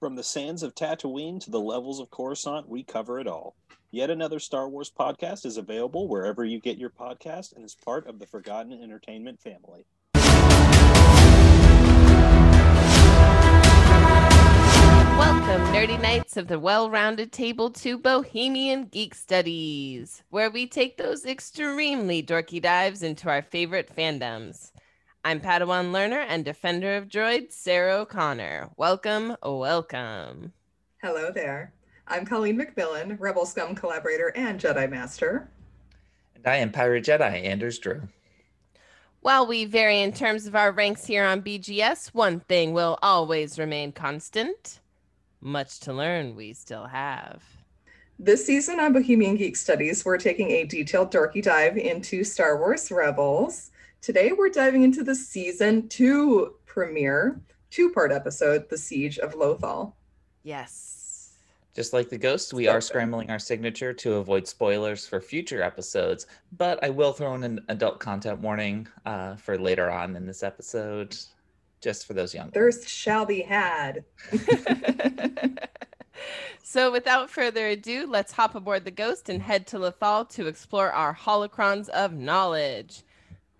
From the sands of Tatooine to the levels of Coruscant, we cover it all. Yet another Star Wars podcast is available wherever you get your podcast and is part of the Forgotten Entertainment family. Welcome, nerdy knights of the well rounded table, to Bohemian Geek Studies, where we take those extremely dorky dives into our favorite fandoms. I'm Padawan learner and defender of droids, Sarah O'Connor. Welcome, welcome. Hello there. I'm Colleen McMillan, Rebel Scum collaborator and Jedi Master. And I am Pirate Jedi, Anders Drew. While we vary in terms of our ranks here on BGS, one thing will always remain constant. Much to learn we still have. This season on Bohemian Geek Studies, we're taking a detailed dorky dive into Star Wars Rebels. Today, we're diving into the season two premiere, two part episode, The Siege of Lothal. Yes. Just like the ghost, we are scrambling our signature to avoid spoilers for future episodes, but I will throw in an adult content warning uh, for later on in this episode, just for those young. Thirst shall be had. so, without further ado, let's hop aboard the Ghost and head to Lothal to explore our holocrons of knowledge.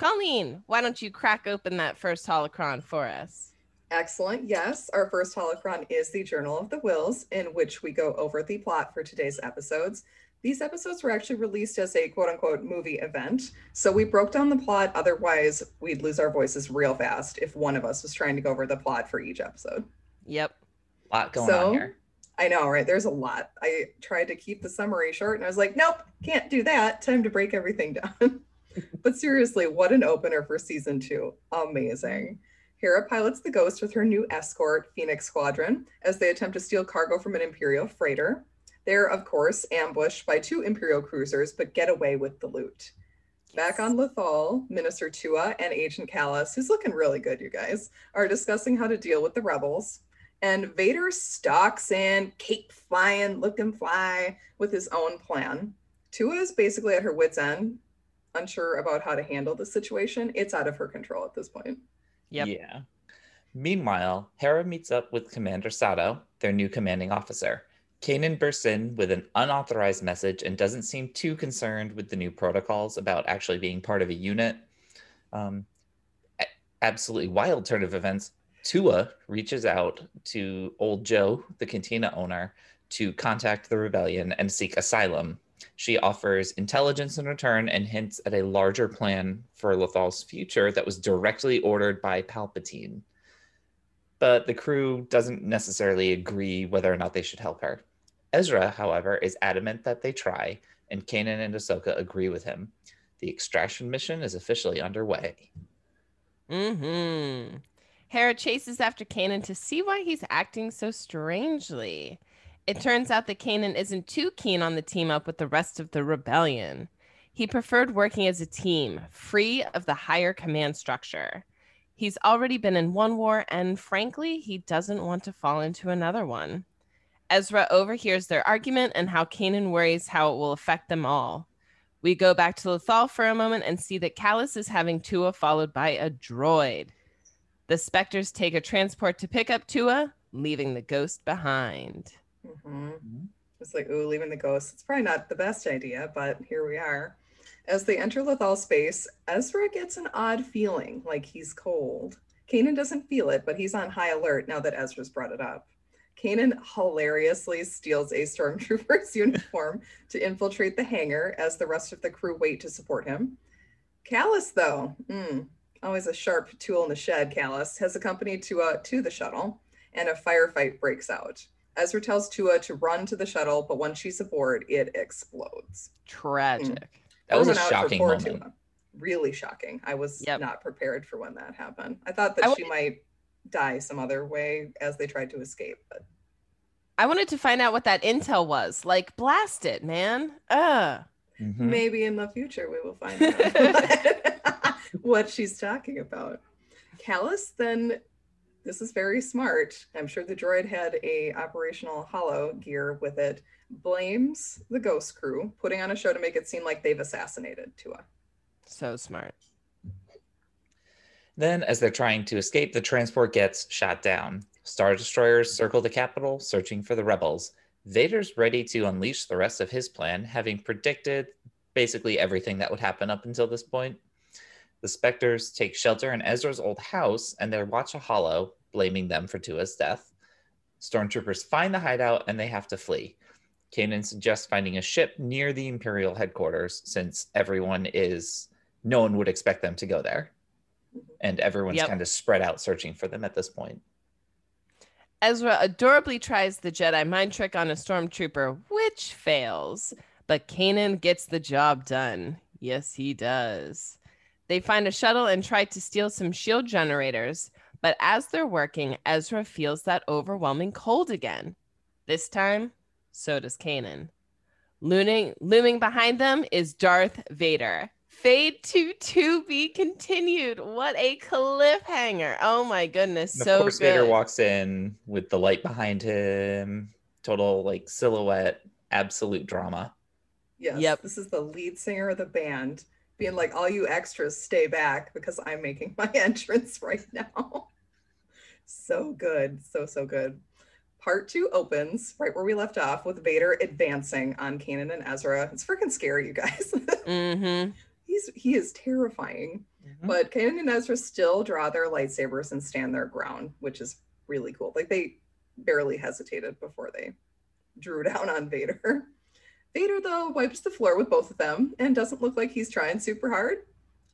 Colleen, why don't you crack open that first holocron for us? Excellent. Yes, our first holocron is the Journal of the Whills, in which we go over the plot for today's episodes. These episodes were actually released as a quote unquote movie event. So we broke down the plot. Otherwise, we'd lose our voices real fast if one of us was trying to go over the plot for each episode. Yep. A lot going so, on here. I know, right? There's a lot. I tried to keep the summary short and I was like, nope, can't do that. Time to break everything down. but seriously, what an opener for season two. Amazing. Hera pilots the Ghost with her new escort, Phoenix Squadron, as they attempt to steal cargo from an Imperial freighter. They're, of course, ambushed by two Imperial cruisers, but get away with the loot. Yes. Back on Lothal, Minister Tua and Agent Kallus, who's looking really good, you guys, are discussing how to deal with the rebels. And Vader stalks in, cape flying, looking fly, with his own plan. Tua is basically at her wits' end, unsure about how to handle the situation. It's out of her control at this point. Yep. Yeah. Meanwhile, Hera meets up with Commander Sato, their new commanding officer. Kanan bursts in with an unauthorized message and doesn't seem too concerned with the new protocols about actually being part of a unit. Um, absolutely wild turn of events. Tua reaches out to old Joe, the cantina owner, to contact the rebellion and seek asylum. She offers intelligence in return and hints at a larger plan for Lothal's future that was directly ordered by Palpatine. But the crew doesn't necessarily agree whether or not they should help her. Ezra, however, is adamant that they try, and Kanan and Ahsoka agree with him. The extraction mission is officially underway. Mm-hmm. Hera chases after Kanan to see why he's acting so strangely. It turns out that Kanan isn't too keen on the team up with the rest of the rebellion. He preferred working as a team, free of the higher command structure. He's already been in one war, and frankly, he doesn't want to fall into another one. Ezra overhears their argument and how Kanan worries how it will affect them all. We go back to Lothal for a moment and see that Kallus is having Tua followed by a droid. The Spectres take a transport to pick up Tua, leaving the ghost behind. Mm-hmm. It's like, ooh, leaving the ghost. It's probably not the best idea, but here we are. As they enter Lothal space, Ezra gets an odd feeling like he's cold. Kanan doesn't feel it, but he's on high alert now that Ezra's brought it up. Kanan hilariously steals a stormtrooper's uniform to infiltrate the hangar as the rest of the crew wait to support him. Kallus, though, mm, always a sharp tool in the shed, Kallus, has accompanied Tua to the shuttle, and a firefight breaks out. Ezra tells Tua to run to the shuttle, but when she's aboard, it explodes. Tragic. That was a Pouring out for shocking moment. Tua. Really shocking. I was Yep. not prepared for when that happened. I thought that I she might die some other way as they tried to escape, but I wanted to find out what that intel was. Like, blast it, man. Ugh. Mhm. maybe in the future we will find out what she's talking about. Kallus then this is very smart. I'm sure the droid had a operational hollow gear with it. Blames the ghost crew, putting on a show to make it seem like they've assassinated Tua. So smart. Then, as they're trying to escape, the transport gets shot down. Star destroyers circle the capital, searching for the rebels. Vader's ready to unleash the rest of his plan, having predicted basically everything that would happen up until this point. The Spectres take shelter in Ezra's old house and they watch a holo, blaming them for Tua's death. Stormtroopers find the hideout and they have to flee. Kanan suggests finding a ship near the Imperial headquarters since everyone is, no one would expect them to go there mm-hmm. and everyone's Yep. kind of spread out searching for them at this point. Ezra adorably tries the Jedi mind trick on a stormtrooper, which fails. But Kanan gets the job done. Yes, he does. They find a shuttle and try to steal some shield generators. But as they're working, Ezra feels that overwhelming cold again. This time, so does Kanan. Looming, looming behind them is Darth Vader. Fade to to be continued. What a cliffhanger! Oh my goodness, And of so course, good. Vader walks in with the light behind him, total like silhouette, absolute drama. Yes, Yep. this is the lead singer of the band being like, all you extras stay back because I'm making my entrance right now. so good. So, so good. Part two opens right where we left off with Vader advancing on Kanan and Ezra. It's freaking scary, you guys. Mm-hmm. He's he is terrifying. But Kanan and Ezra still draw their lightsabers and stand their ground, which is really cool. Like they barely hesitated before they drew down on Vader. Vader, though, wipes the floor with both of them and doesn't look like he's trying super hard.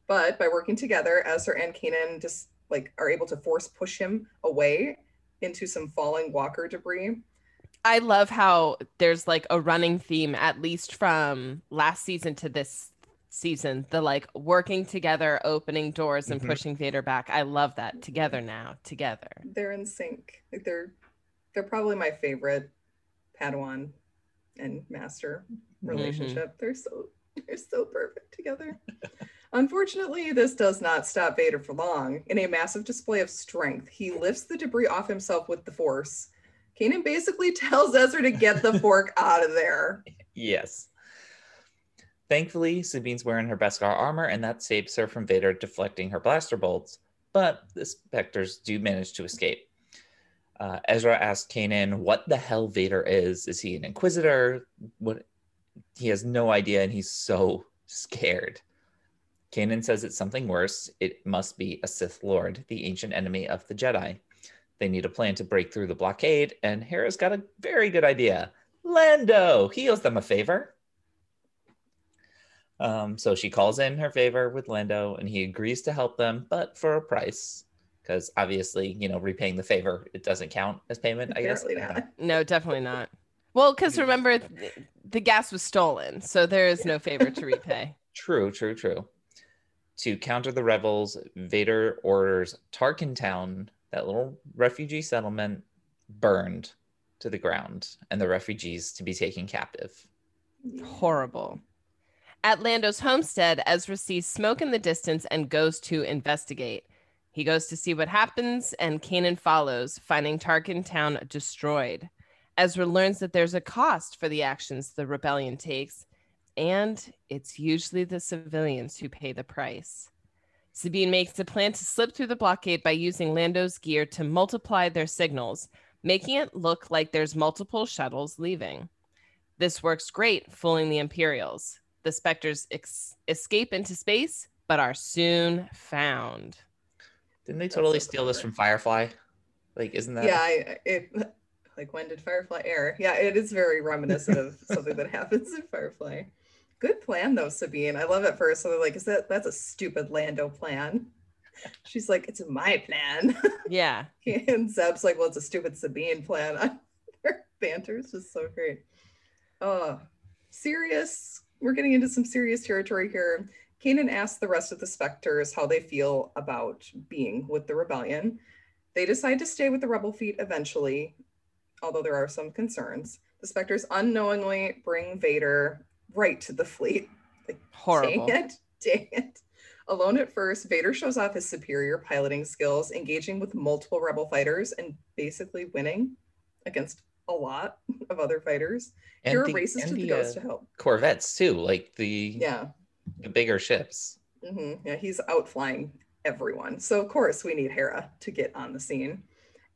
But by working together, Ezra and Kanan just like are able to force push him away into some falling walker debris. I love how there's like a running theme, at least from last season to this season, the like working together, opening doors and Mhm. pushing Vader back. I love that together now, together. They're in sync. Like they're they're probably my favorite Padawan and master mm-hmm. relationship. They're so they're so perfect together. Unfortunately, this does not stop Vader for long. In a massive display of strength, he lifts the debris off himself with the Force. Kanan basically tells Ezra to get the fork out of there. Yes. Thankfully, Sabine's wearing her Beskar armor, and that saves her from Vader deflecting her blaster bolts. But the Spectres do manage to escape. Uh, Ezra asks Kanan what the hell Vader is. Is he an Inquisitor? What? He has no idea, and he's so scared. Kanan says it's something worse. It must be a Sith Lord, the ancient enemy of the Jedi. They need a plan to break through the blockade, and Hera's got a very good idea. Lando, he owes them a favor. Um, so she calls in her favor with Lando, and he agrees to help them, but for a price, because obviously, you know, repaying the favor it doesn't count as payment. I guess. Apparently I don't No, definitely not. Well, because mm-hmm. remember, th- the gas was stolen, so there is no favor to repay. True, true, true. To counter the rebels, Vader orders Tarkin Town, that little refugee settlement, burned to the ground, and the refugees to be taken captive. Horrible. At Lando's homestead, Ezra sees smoke in the distance and goes to investigate. He goes to see what happens, and Kanan follows, finding Tarkin Town destroyed. Ezra learns that there's a cost for the actions the rebellion takes, and it's usually the civilians who pay the price. Sabine makes a plan to slip through the blockade by using Lando's gear to multiply their signals, making it look like there's multiple shuttles leaving. This works great, fooling the Imperials. The Spectres ex- escape into space, but are soon found. Didn't they totally steal this from Firefly? Like, isn't that? Yeah, I, it Like when did Firefly air? Yeah, it is very reminiscent of something that happens in Firefly. Good plan though, Sabine. I love it first. So they're like, is that that's a stupid Lando plan? She's like, it's my plan. Yeah. and Zeb's like, well, it's a stupid Sabine plan. Their banter is just so great. Oh, serious. We're getting into some serious territory here. Kanan asks the rest of the Spectres how they feel about being with the rebellion. They decide to stay with the rebel fleet eventually, although there are some concerns. The Spectres unknowingly bring Vader right to the fleet. Like, Horrible. Dang it. Dang it. Alone at first, Vader shows off his superior piloting skills, engaging with multiple rebel fighters and basically winning against a lot of other fighters. Hera the- races to and the the, uh, ghost to help. Corvettes too, like the Yeah. The bigger ships. hmm Yeah, he's outflying everyone. So of course we need Hera to get on the scene.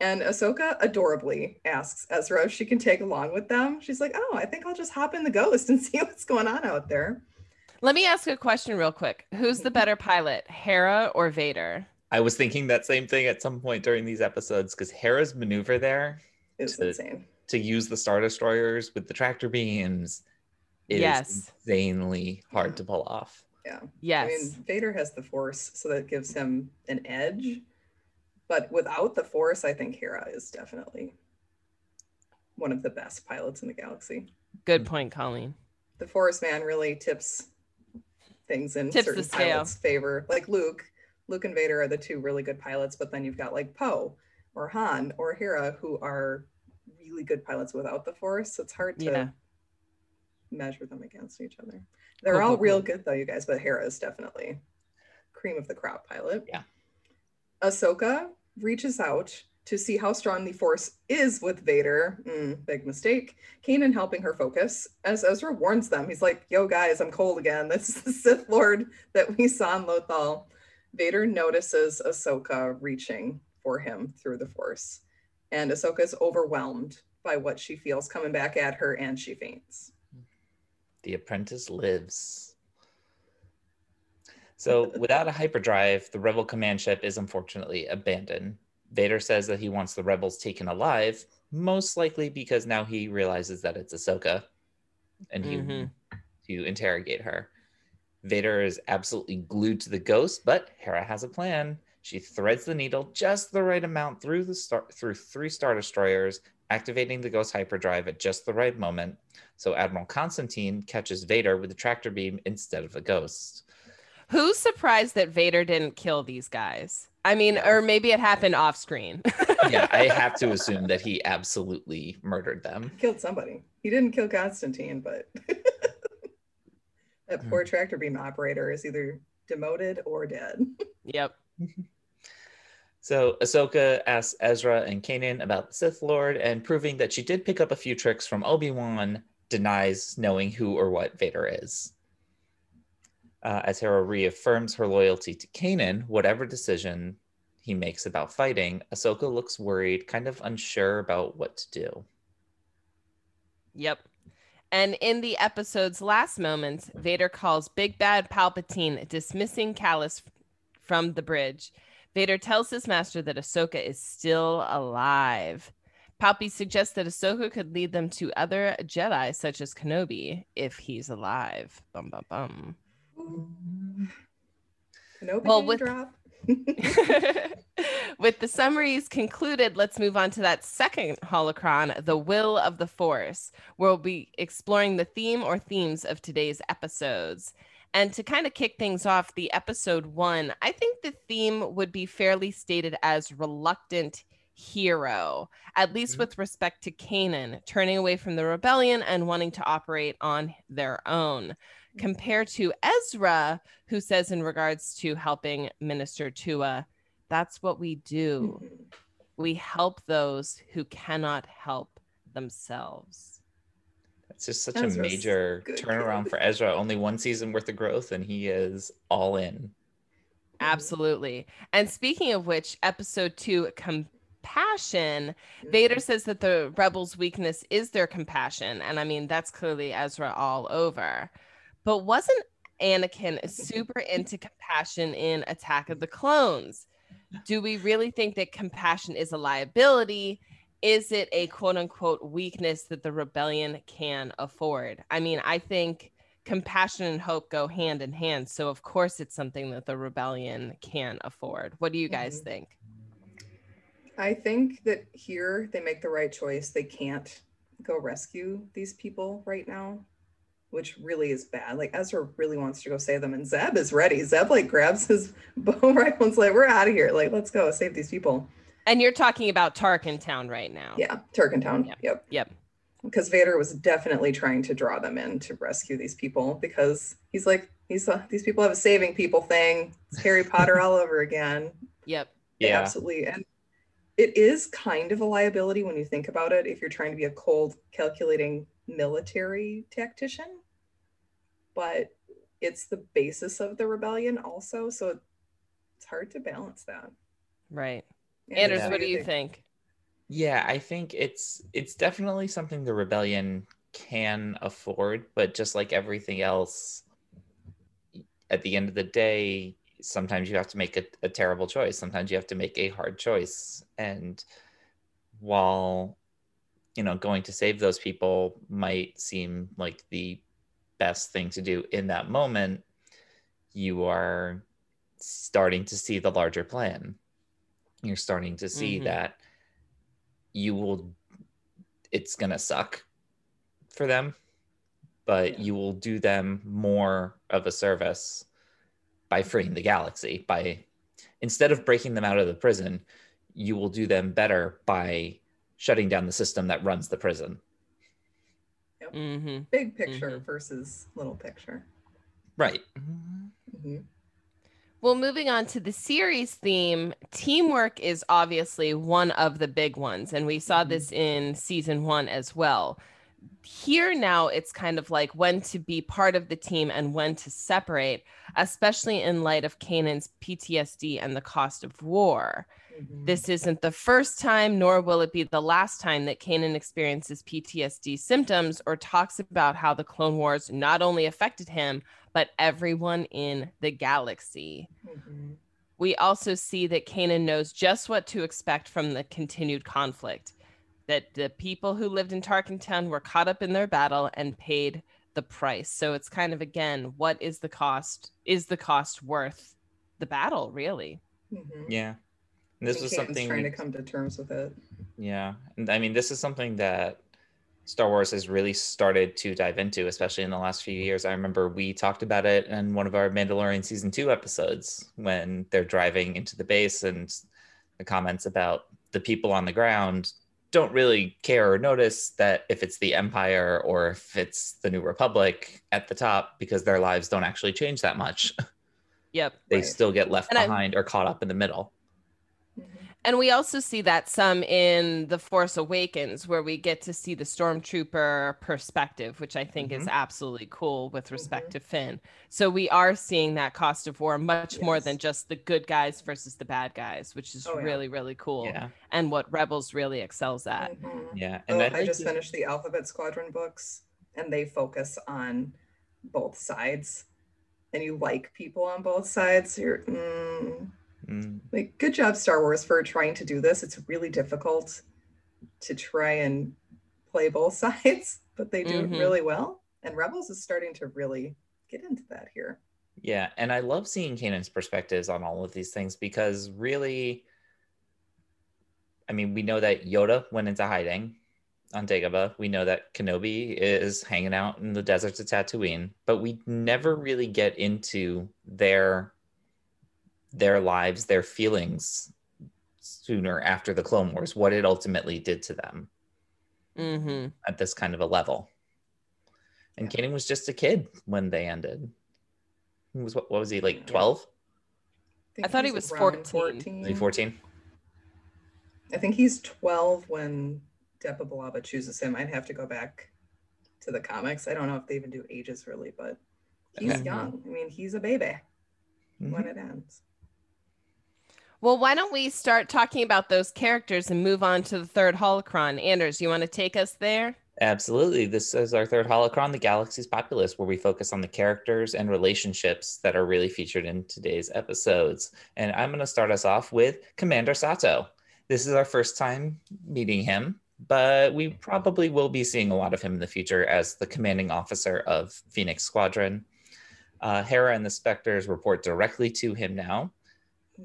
And Ahsoka adorably asks Ezra if she can take along with them. She's like, "Oh, I think I'll just hop in the ghost and see what's going on out there." Let me ask a question real quick. Who's the better pilot, Hera or Vader? I was thinking that same thing at some point during these episodes because Hera's maneuver there It's insane. to use the star destroyers with the tractor beams it is Yes. insanely hard to pull off. Yeah. Yes. I mean, Vader has the Force, so that gives him an edge. But without the Force, I think Hera is definitely one of the best pilots in the galaxy. Good hmm. point, Colleen. the Force Man really tips things in Tips certain scale. pilots' favor. Like Luke, Luke and Vader are the two really good pilots, but then you've got like Poe or Han or Hera who are really good pilots without the Force. So it's hard to Yeah. Measure them against each other. They're all real good though, you guys, but Hera is definitely cream of the crop pilot. Yeah. Ahsoka reaches out to see how strong the Force is with Vader. Mm, big mistake. Kanan helping her focus. As Ezra warns them, he's like, Yo, guys, I'm cold again. This is the Sith Lord that we saw in Lothal. Vader notices Ahsoka reaching for him through the Force. And Ahsoka is overwhelmed by what she feels coming back at her and she faints. The apprentice lives. So, without a hyperdrive, the rebel command ship is unfortunately abandoned. Vader says that he wants the rebels taken alive, most likely because now he realizes that it's Ahsoka and he Mhm. to interrogate her. Vader is absolutely glued to the ghost, but Hera has a plan. She threads the needle just the right amount through the star through three star destroyers, activating the ghost hyperdrive at just the right moment. So Admiral Constantine catches Vader with a tractor beam instead of a ghost. Who's surprised that Vader didn't kill these guys? I mean, Yeah. or maybe it happened off screen. yeah, I have to assume that he absolutely murdered them. Killed somebody. He didn't kill Constantine, but that poor hmm. tractor beam operator is either demoted or dead. yep. So Ahsoka asks Ezra and Kanan about the Sith Lord, and proving that she did pick up a few tricks from Obi Wan, denies knowing who or what Vader is. Uh, as Hera reaffirms her loyalty to Kanan, whatever decision he makes about fighting, Ahsoka looks worried, kind of unsure about what to do. Yep. And in the episode's last moments, Vader calls Big Bad Palpatine, dismissing Kallus from the bridge. Vader tells his master that Ahsoka is still alive. Palpy suggests that Ahsoka could lead them to other Jedi, such as Kenobi, if he's alive. Bum bum bum. Kenobi Well, with- drop. With the summaries concluded, let's move on to that second holocron, The Will of the Force, where we'll be exploring the theme or themes of today's episodes. And to kind of kick things off, the episode one, I think the theme would be fairly stated as reluctant hero, at least Mhm. with respect to Kanan, turning away from the rebellion and wanting to operate on their own compared to Ezra, who says in regards to helping Minister Tua, that's what we do. Mhm. We help those who cannot help themselves. It's just such Ezra's a major good turnaround kid. for Ezra. Only one season worth of growth, and he is all in. Absolutely. And speaking of which, episode two, compassion, Vader says that the rebels' weakness is their compassion. And I mean, that's clearly Ezra all over. But wasn't Anakin super into compassion in Attack of the Clones? Do we really think that compassion is a liability? Is it a quote unquote weakness that the rebellion can afford? I mean, I think compassion and hope go hand in hand. So, of course, it's something that the rebellion can afford. What do you guys Mhm. think? I think that here they make the right choice. They can't go rescue these people right now, which really is bad. Like Ezra really wants to go save them, and Zeb is ready. Zeb like grabs his bow rifle and's like, "We're out of here! Like, let's go save these people." And you're talking about Tarkin Town right now. Yeah, Tarkin Town. Yeah. Yep. Yep. Because Vader was definitely trying to draw them in to rescue these people because he's like, he's uh, these people have a saving people thing. It's Harry Potter all over again. Yep. They Yeah. absolutely. And it is kind of a liability when you think about it if you're trying to be a cold, calculating military tactician. But it's the basis of the rebellion also. So it's hard to balance that. Right. And Anders, Yeah. what do you think? Yeah, I think it's it's definitely something the rebellion can afford, but just like everything else, at the end of the day, sometimes you have to make a, a terrible choice. Sometimes you have to make a hard choice. And while you know going to save those people might seem like the best thing to do in that moment, you are starting to see the larger plan. You're starting to see Mhm. that you will it's going to suck for them but Yeah. you will do them more of a service by freeing the galaxy by instead of breaking them out of the prison you will do them better by shutting down the system that runs the prison Mm-hmm. Big picture Mhm. versus little picture. right Mhm. Well, moving on to the series theme, teamwork is obviously one of the big ones. And we saw Mhm. this in season one as well. Here now, it's kind of like when to be part of the team and when to separate, especially in light of Kanan's PTSD and the cost of war. Mhm. This isn't the first time, nor will it be the last time that Kanan experiences PTSD symptoms or talks about how the Clone Wars not only affected him, but everyone in the galaxy. Mhm. We also see that Kanan knows just what to expect from the continued conflict. That the people who lived in Tarkin Town were caught up in their battle and paid the price. So it's kind of again, what is the cost? Is the cost worth the battle, really? Mhm. yeah and this is was think Kanan's something trying to come to terms with it. Yeah. And I mean, this is something that Star Wars has really started to dive into, especially in the last few years. I remember we talked about it in one of our Mandalorian season two episodes when they're driving into the base and the comments about the people on the ground don't really care or notice that if it's the Empire or if it's the New Republic at the top because their lives don't actually change that much. Yep. They Right. still get left And I'm- behind or caught up in the middle. And we also see that some in The Force Awakens, where we get to see the stormtrooper perspective, which I think is absolutely cool with respect to Finn. So we are seeing that cost of war much more than just the good guys versus the bad guys, which is Oh, yeah. really, really cool. Yeah. And what Rebels really excels at. Mhm. Yeah. Oh, And I just finished the Alphabet Squadron books, and they focus on both sides, and you like people on both sides. You're mm, Mm, like, good job, Star Wars, for trying to do this. It's really difficult to try and play both sides, but they do Mhm. it really well. And Rebels is starting to really get into that here. Yeah, and I love seeing Kanan's perspectives on all of these things because really, I mean, we know that Yoda went into hiding on Dagobah. We know that Kenobi is hanging out in the deserts of Tatooine, but we never really get into their their lives, their feelings sooner after the Clone Wars, what it ultimately did to them hmm at this kind of a level. And Kanan was just a kid when they ended. He was what, what was he like Yeah. 12? I thought he was around 14. Was he 14? I think he's 12 when Depa Billaba chooses him. I'd have to go back to the comics. I don't know if they even do ages really, but he's Okay. young. I mean, he's a baby Mhm. when it ends. Well, why don't we start talking about those characters and move on to the third holocron? Anders, you want to take us there? Absolutely. This is our third holocron, the Galaxy's Populace, where we focus on the characters and relationships that are really featured in today's episodes. And I'm going to start us off with Commander Sato. This is our first time meeting him, but we probably will be seeing a lot of him in the future as the commanding officer of Phoenix Squadron. Uh, Hera and the Spectres report directly to him now.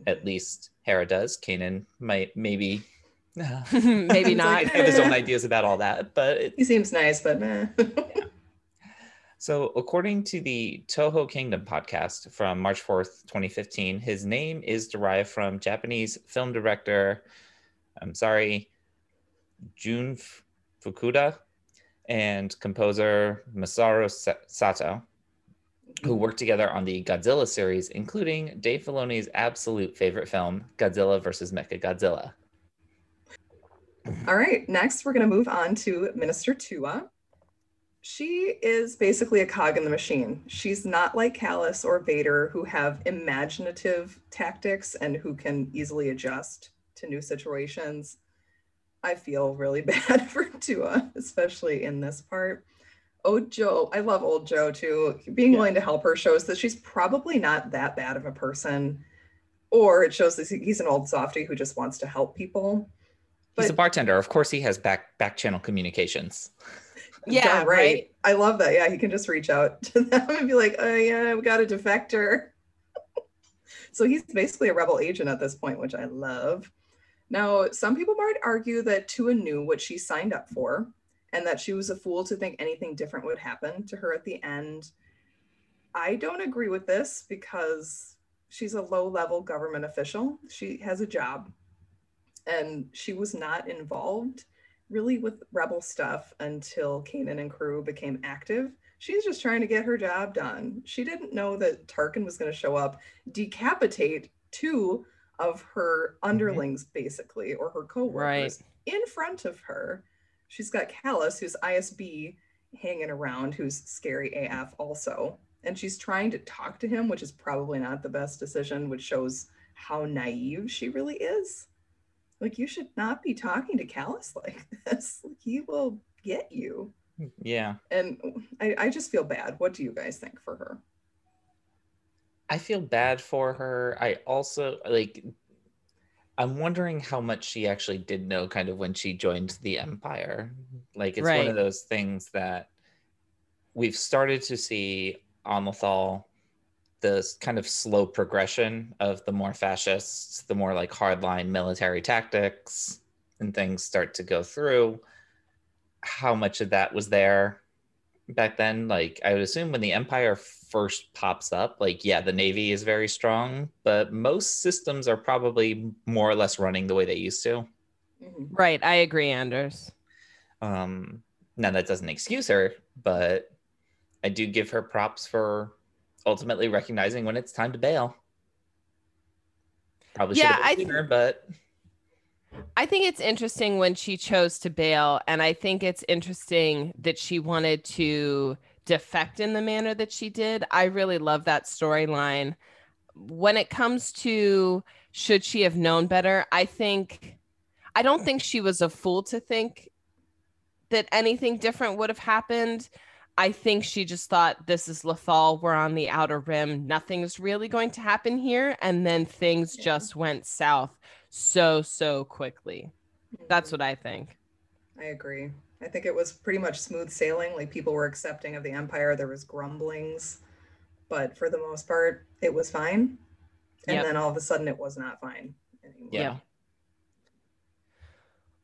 At least Hera does. Kanan might maybe Maybe not. like- have his own ideas about all that, but it, He seems nice, but meh. So, according to the Toho Kingdom podcast from March 4th, 2015, his name is derived from Japanese film director, I'm sorry, Jun F- Fukuda, and composer Masaru Sa- Sato, who worked together on the Godzilla series, including Dave Filoni's absolute favorite film, Godzilla vs. Mechagodzilla. All right, next we're going to move on to Minister Tua. She is basically a cog in the machine. She's not like Kallus or Vader, who have imaginative tactics and who can easily adjust to new situations. I feel really bad for Tua, especially in this part. Old Joe, I love old Joe too. Being Yeah. willing to help her shows that she's probably not that bad of a person, or it shows that he's an old softy who just wants to help people. But, He's a bartender. Of course, he has back back channel communications. Yeah, Darn right. I love that. Yeah, he can just reach out to them and be like, "Oh yeah, we got a defector." so he's basically a rebel agent at this point, which I love. Now, some people might argue that Tua knew what she signed up for, and that she was a fool to think anything different would happen to her at the end. I don't agree with this because she's a low-level government official. She has a job, and she was not involved really with rebel stuff until Kanan and crew became active. She's just trying to get her job done. She didn't know that Tarkin was going to show up, decapitate two of her mm-hmm. underlings, basically, or her coworkers in front of her. She's got Kallus, who's ISB, hanging around, who's scary AF also. And she's trying to talk to him, which is probably not the best decision, which shows how naive she really is. Like, you should not be talking to Kallus like this. Like, he will get you. Yeah. And I, I just feel bad. What do you guys think for her? I feel bad for her. I also like I'm wondering how much she actually did know kind of when she joined the empire. Like it's one of those things that we've started to see on Lothal this kind of slow progression of the more fascists, the more like hardline military tactics and things start to go through. How much of that was there back then? Like I would assume when the empire first pops up, like yeah, the navy is very strong, but most systems are probably more or less running the way they used to. Mhm. Right. I agree, Anders. Um, now that doesn't excuse her, but I do give her props for ultimately recognizing when it's time to bail. Probably should Yeah, have I been th- sooner, but I think it's interesting when she chose to bail, and I think it's interesting that she wanted to defect in the manner that she did. I really love that storyline. When it comes to should she have known better, I think I don't think she was a fool to think that anything different would have happened. I think she just thought this is Lothal. We're on the outer rim. Nothing's really going to happen here. And then things Yeah. just went south so, so quickly. That's what I think. I agree. I think it was pretty much smooth sailing. Like people were accepting of the empire. There was grumblings, but for the most part, it was fine. And Yep. then all of a sudden, it was not fine anymore. Yeah.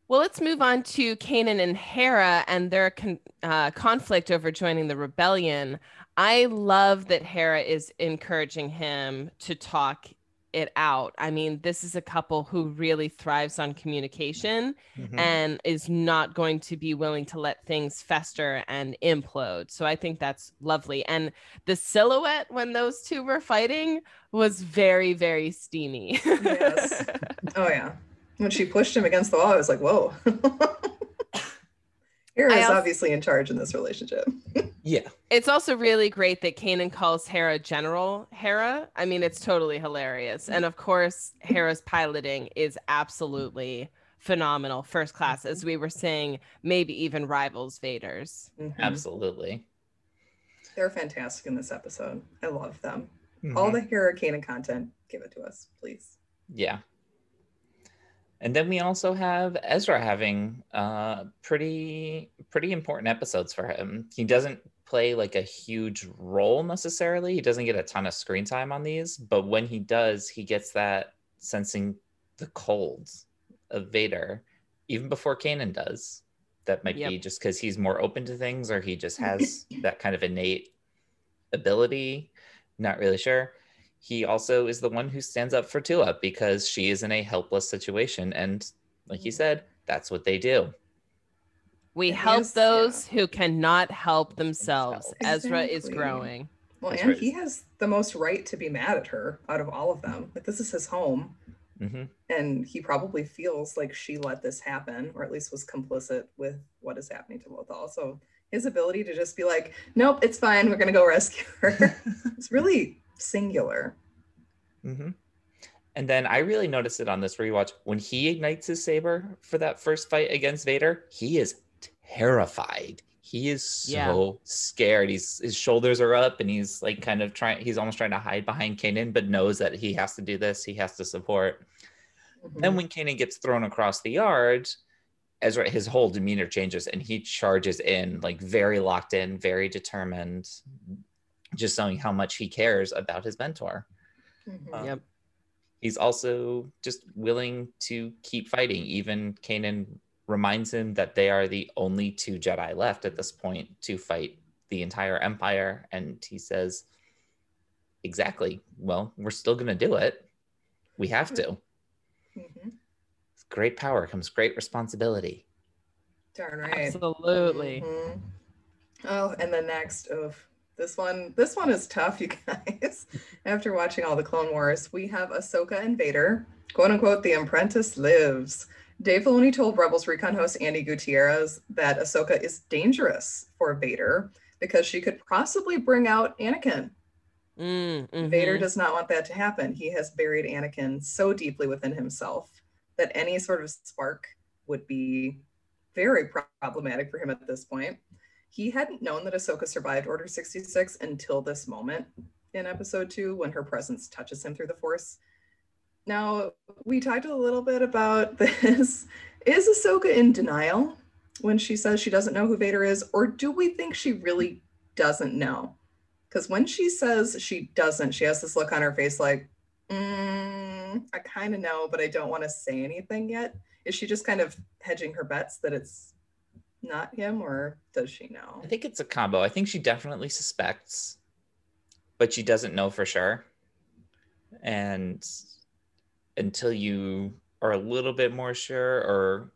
Well, let's move on to Kanan and Hera and their con- uh, conflict over joining the rebellion. I love that Hera is encouraging him to talk it out. I mean, this is a couple who really thrives on communication Mhm. and is not going to be willing to let things fester and implode. So I think that's lovely. And the silhouette when those two were fighting was very, very steamy. Yes. Oh yeah. When she pushed him against the wall, I was like, "Whoa." Hera is also- obviously in charge in this relationship. yeah. It's also really great that Kanan calls Hera General Hera. I mean, it's totally hilarious. And of course, Hera's piloting is absolutely phenomenal, first class, as we were saying, maybe even rivals Vader's. Mhm. Absolutely. They're fantastic in this episode. I love them. All Mhm. the Hera Kanan content, give it to us, please. Yeah. And then we also have Ezra having uh, pretty pretty important episodes for him. He doesn't play like a huge role necessarily. He doesn't get a ton of screen time on these, but when he does, he gets that sensing the colds of Vader even before Kanan does. That might be just because he's more open to things or he just has that kind of innate ability. Not really sure. He also is the one who stands up for Tua because she is in a helpless situation. And like you said, that's what they do. We And help is- those who cannot help themselves. Themselves. Ezra is growing. Well, That's and right. he has the most right to be mad at her out of all of them. Like this is his home, hmm and he probably feels like she let this happen, or at least was complicit with what is happening to Lothal. So his ability to just be like, "Nope, it's fine. We're gonna go rescue her." it's really singular. hmm And then I really noticed it on this rewatch when he ignites his saber for that first fight against Vader. He is terrified. He is so Yeah. scared. He's his shoulders are up and he's like kind of trying. He's almost trying to hide behind Kanan, but knows that he has to do this. He has to support. Then when Kanan gets thrown across the yard, Ezra his whole demeanor changes and he charges in like very locked in, very determined, just showing how much he cares about his mentor. Mhm. Um, Yep. He's also just willing to keep fighting. Even Kanan reminds him that they are the only two Jedi left at this point to fight the entire Empire. And he says, Exactly. Well, we're still going to do it. We have to. Mhm. Great power comes great responsibility. Darn right. Absolutely. Mhm. Oh, and the next of this one, this one is tough, you guys. After watching all the Clone Wars, we have Ahsoka and Vader. "Quote unquote," the apprentice lives. Dave Filoni told Rebels Recon host Andi Gutierrez that Ahsoka is dangerous for Vader because she could possibly bring out Anakin. Mm, Vader mhm. does not want that to happen. He has buried Anakin so deeply within himself that any sort of spark would be very problematic for him at this point. He hadn't known that Ahsoka survived Order 66 until this moment in episode two when her presence touches him through the Force. Now, we talked a little bit about this. Is Ahsoka in denial when she says she doesn't know who Vader is, or do we think she really doesn't know? Because when she says she doesn't, she has this look on her face like, mm, I kind of know, but I don't want to say anything yet. Is she just kind of hedging her bets that it's not him, or does she know? I think it's a combo. I think she definitely suspects, but she doesn't know for sure. And until you are a little bit more sure, or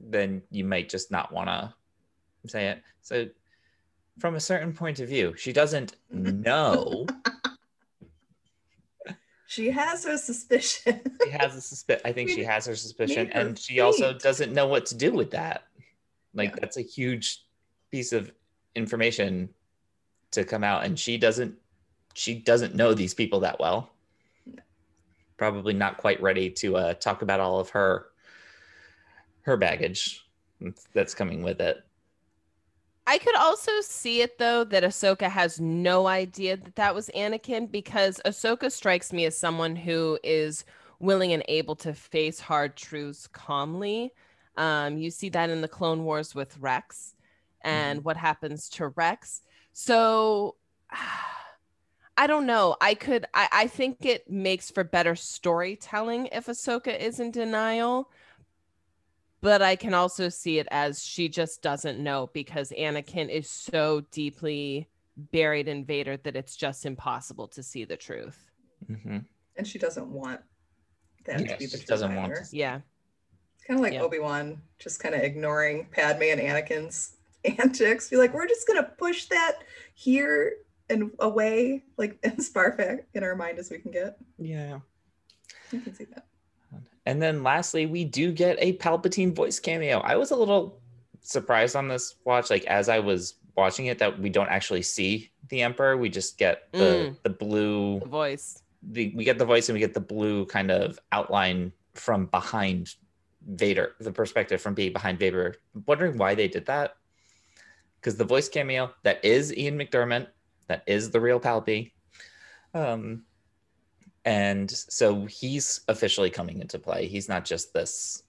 then you might just not want to say it. So, from a certain point of view, she doesn't know. She has her suspicion. she has a suspi- I think she has her suspicion, and she also doesn't know what to do with that. Like Yeah. that's a huge piece of information to come out, and she doesn't. She doesn't know these people that well. Probably not quite ready to uh, talk about all of her her baggage that's coming with it. I could also see it though that Ahsoka has no idea that that was Anakin because Ahsoka strikes me as someone who is willing and able to face hard truths calmly. Um, you see that in the Clone Wars with Rex and what happens to Rex. So I don't know. I could I, I think it makes for better storytelling if Ahsoka is in denial but I can also see it as she just doesn't know because Anakin is so deeply buried in Vader that it's just impossible to see the truth. Mhm. and she doesn't want that to be the she truth doesn't want either. to Yeah. Kind of like Yeah. Obi-Wan just kind of ignoring Padme and Anakin's antics. Be like, we're just gonna push that here and away, like as far back in our mind as we can get. Yeah. You can see that. And then lastly, we do get a Palpatine voice cameo. I was a little surprised on this watch, like as I was watching it, that we don't actually see the Emperor. We just get the Mm. the blue, The voice. the we get the voice and we get the blue kind of outline from behind Vader, the perspective from being behind Vader. I'm wondering why they did that. Because the voice cameo that is Ian McDiarmid, that is the real Palpy. Um, And so he's officially coming into play. He's not just this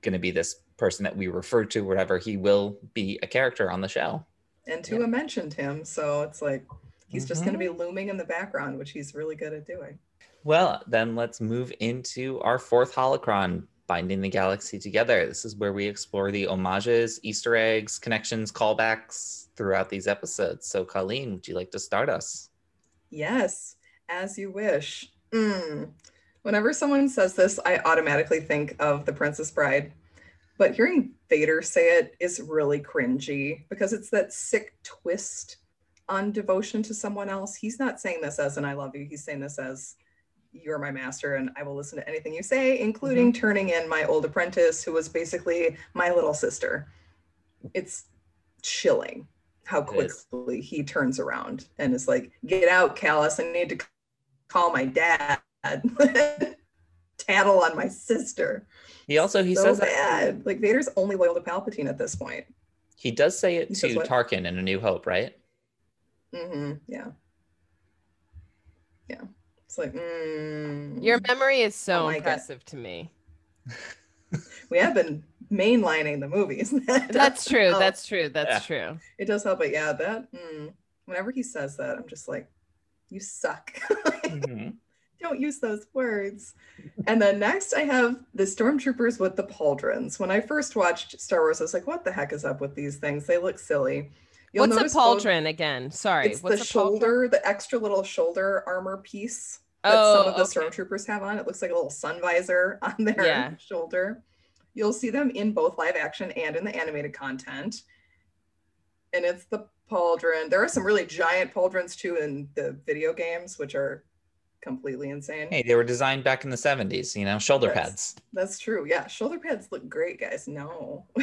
going to be this person that we refer to, whatever. He will be a character on the show. And Tua mentioned him, so it's like he's just going to be looming in the background, which he's really good at doing. Well, then let's move into our fourth holocron, Binding the Galaxy Together. This is where we explore the homages, Easter eggs, connections, callbacks throughout these episodes. So, Colleen, would you like to start us? Yes, as you wish. Mm. Whenever someone says this, I automatically think of The Princess Bride. But hearing Vader say it is really cringy because it's that sick twist on devotion to someone else. He's not saying this as an I love you. He's saying this as you're my master and I will listen to anything you say, including turning in my old apprentice, who was basically my little sister. It's chilling how quickly he turns around and is like, Get out, Kallus. I need to call my dad. Tattle on my sister. He also he so says that. Like Vader's only loyal to Palpatine at this point. he does say it He to? Tarkin in A New Hope, right? Mm-hmm. Yeah. Yeah. It's like, mm, Your memory is so my God. impressive to me. we have been mainlining the movies. That That's does true. help. That's true. That's true. it does help, but yeah, that mm, whenever he says that, I'm just like, you suck. Mhm. Don't use those words. And then next, I have the stormtroopers with the pauldrons. When I first watched Star Wars, I was like, what the heck is up with these things? They look silly. You'll What's a notice both- pauldron again? Sorry. It's What's the a pauldron? shoulder, the extra little shoulder armor piece that Oh, some of the okay. stormtroopers have on. It looks like a little sun visor on their Yeah. shoulder. You'll see them in both live action and in the animated content. And it's the pauldron. There are some really giant pauldrons too in the video games, which are completely insane. Hey, they were designed back in the 70s, you know, shoulder Yes. pads. That's true. Yeah, shoulder pads look great, guys. No.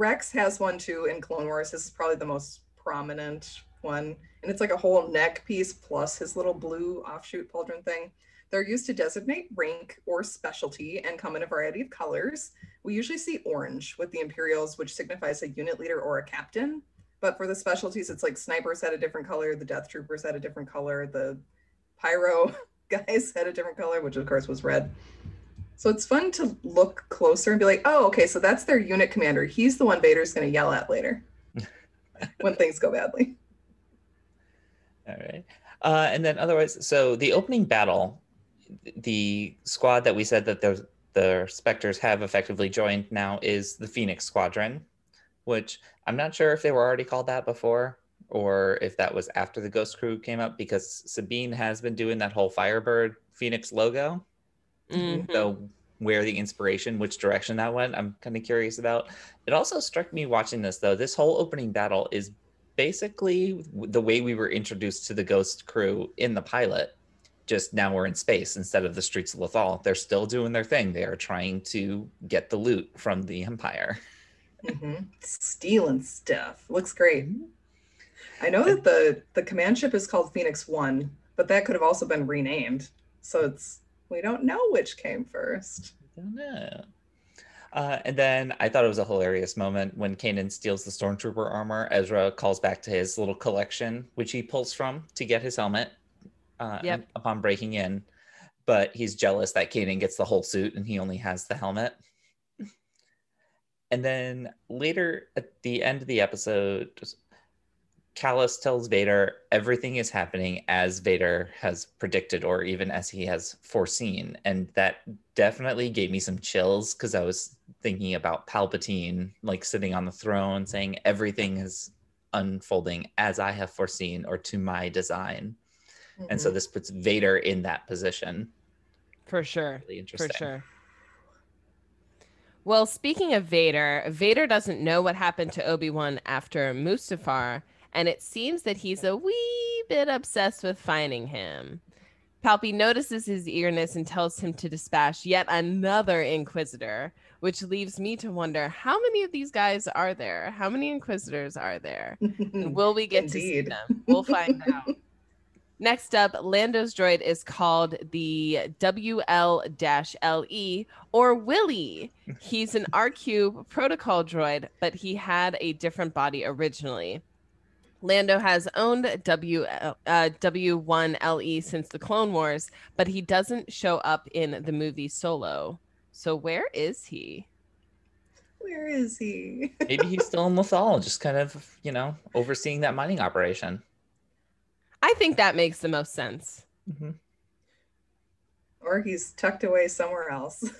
Rex has one too in Clone Wars. This is probably the most prominent one. And it's like a whole neck piece plus his little blue offshoot pauldron thing. They're used to designate rank or specialty and come in a variety of colors. We usually see orange with the Imperials, which signifies a unit leader or a captain. But for the specialties, it's like snipers had a different color, the death troopers had a different color, the pyro guys had a different color, which of course was red. So it's fun to look closer and be like, oh, okay, so that's their unit commander. He's the one Vader's going to yell at later when things go badly. All right. Uh, and then otherwise, so the opening battle, the squad that we said that the the Spectres have effectively joined now is the Phoenix Squadron, which I'm not sure if they were already called that before or if that was after the Ghost Crew came up because Sabine has been doing that whole Firebird Phoenix logo. Mhm. So where the inspiration, which direction that went, I'm kind of curious about. It also struck me watching this though. This whole opening battle is basically the way we were introduced to the Ghost Crew in the pilot. Just now we're in space instead of the streets of Lothal. They're still doing their thing. They are trying to get the loot from the Empire. Mhm. Stealing stuff. Looks great. I know that the the command ship is called Phoenix One, but that could have also been renamed. So it's we don't know which came first. I don't know. Uh, and then I thought it was a hilarious moment when Kanan steals the stormtrooper armor. Ezra calls back to his little collection, which he pulls from to get his helmet uh, Yep. upon breaking in. But he's jealous that Kanan gets the whole suit and he only has the helmet. And then later at the end of the episode, Kallus tells Vader everything is happening as Vader has predicted or even as he has foreseen. And that definitely gave me some chills because I was thinking about Palpatine like sitting on the throne saying everything is unfolding as I have foreseen or to my design. And so Mhm. this puts Vader in that position. For sure. Really For sure. Well, speaking of Vader, Vader doesn't know what happened to Obi-Wan after Mustafar, and it seems that he's a wee bit obsessed with finding him. Palpy notices his eagerness and tells him to dispatch yet another Inquisitor, which leaves me to wonder how many of these guys are there? How many Inquisitors are there? And will we get to see them? We'll find out. Next up, Lando's droid is called the WL-LE or Willie. He's an R-Cube protocol droid, but he had a different body originally. Lando has owned W uh, W1LE since the Clone Wars, but he doesn't show up in the movie Solo. So where is he? Where is he? Maybe he's still in Lothal, just kind of, you know, overseeing that mining operation. I think that makes the most sense. Mhm. or he's tucked away somewhere else.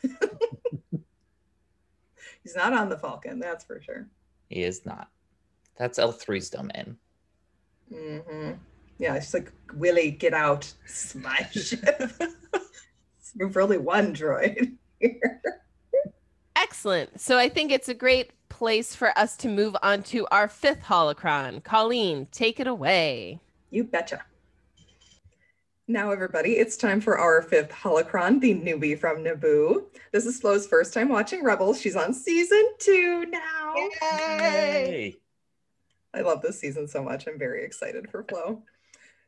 he's not on the Falcon, that's for sure. He is not. That's L3's domain. Hmm Yeah, it's like Willie, get out, smash. We've only one droid here. Excellent. So I think it's a great place for us to move on to our fifth holocron. Colleen, take it away. You betcha. Now, everybody, it's time for our fifth holocron, the newbie from Naboo. This is Flo's first time watching Rebels. She's on season two now. Yay! I love this season so much. I'm very excited for Flo.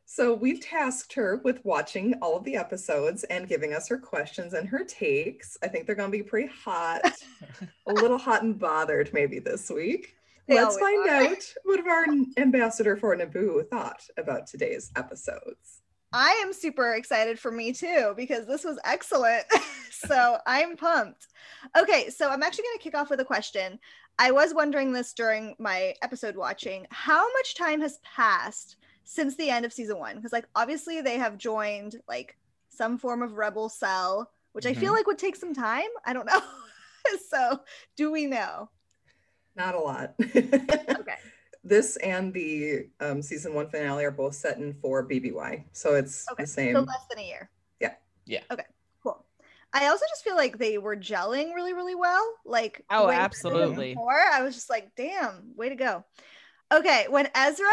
So, we've tasked her with watching all of the episodes and giving us her questions and her takes. I think they're going to be pretty hot, a little hot and bothered maybe this week. They Let's find are. out what our ambassador for Naboo thought about today's episodes. I am super excited for me too because this was excellent. so I'm pumped. Okay, so I'm actually going to kick off with a question. I was wondering this during my episode watching. How much time has passed since the end of season one? Because, like, obviously they have joined like some form of rebel cell, which I feel Mhm. like would take some time. I don't know. so, do we know? Not a lot. Okay. this and the um, season one finale are both set in for BBY, so it's Okay, the same. So less than a year. Yeah. Yeah. Okay. Cool. I also just feel like they were gelling really, really well. Like Oh, way better than absolutely. Before I was just like, damn, way to go. Okay, when Ezra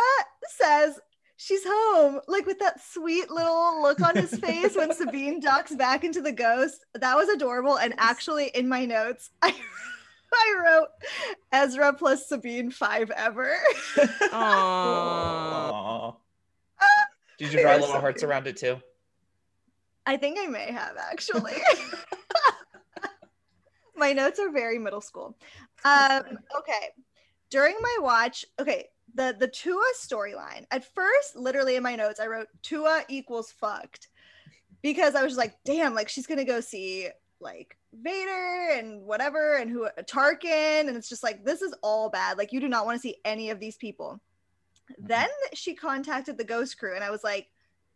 says she's home, like with that sweet little look on his face when Sabine ducks back into the ghost, that was adorable. And actually, in my notes, I. I wrote Ezra plus Sabine five ever. Aww. Aw. Did you draw little so hearts cute. around it too? I think I may have actually. my notes are very middle school. Um, okay. During my watch, okay, the the Tua storyline. At first, literally in my notes, I wrote Tua equals fucked because I was just like, damn, like she's gonna go see like Vader and whatever and who Tarkin, and it's just like this is all bad. Like you do not want to see any of these people. Then she contacted the Ghost Crew, and I was like,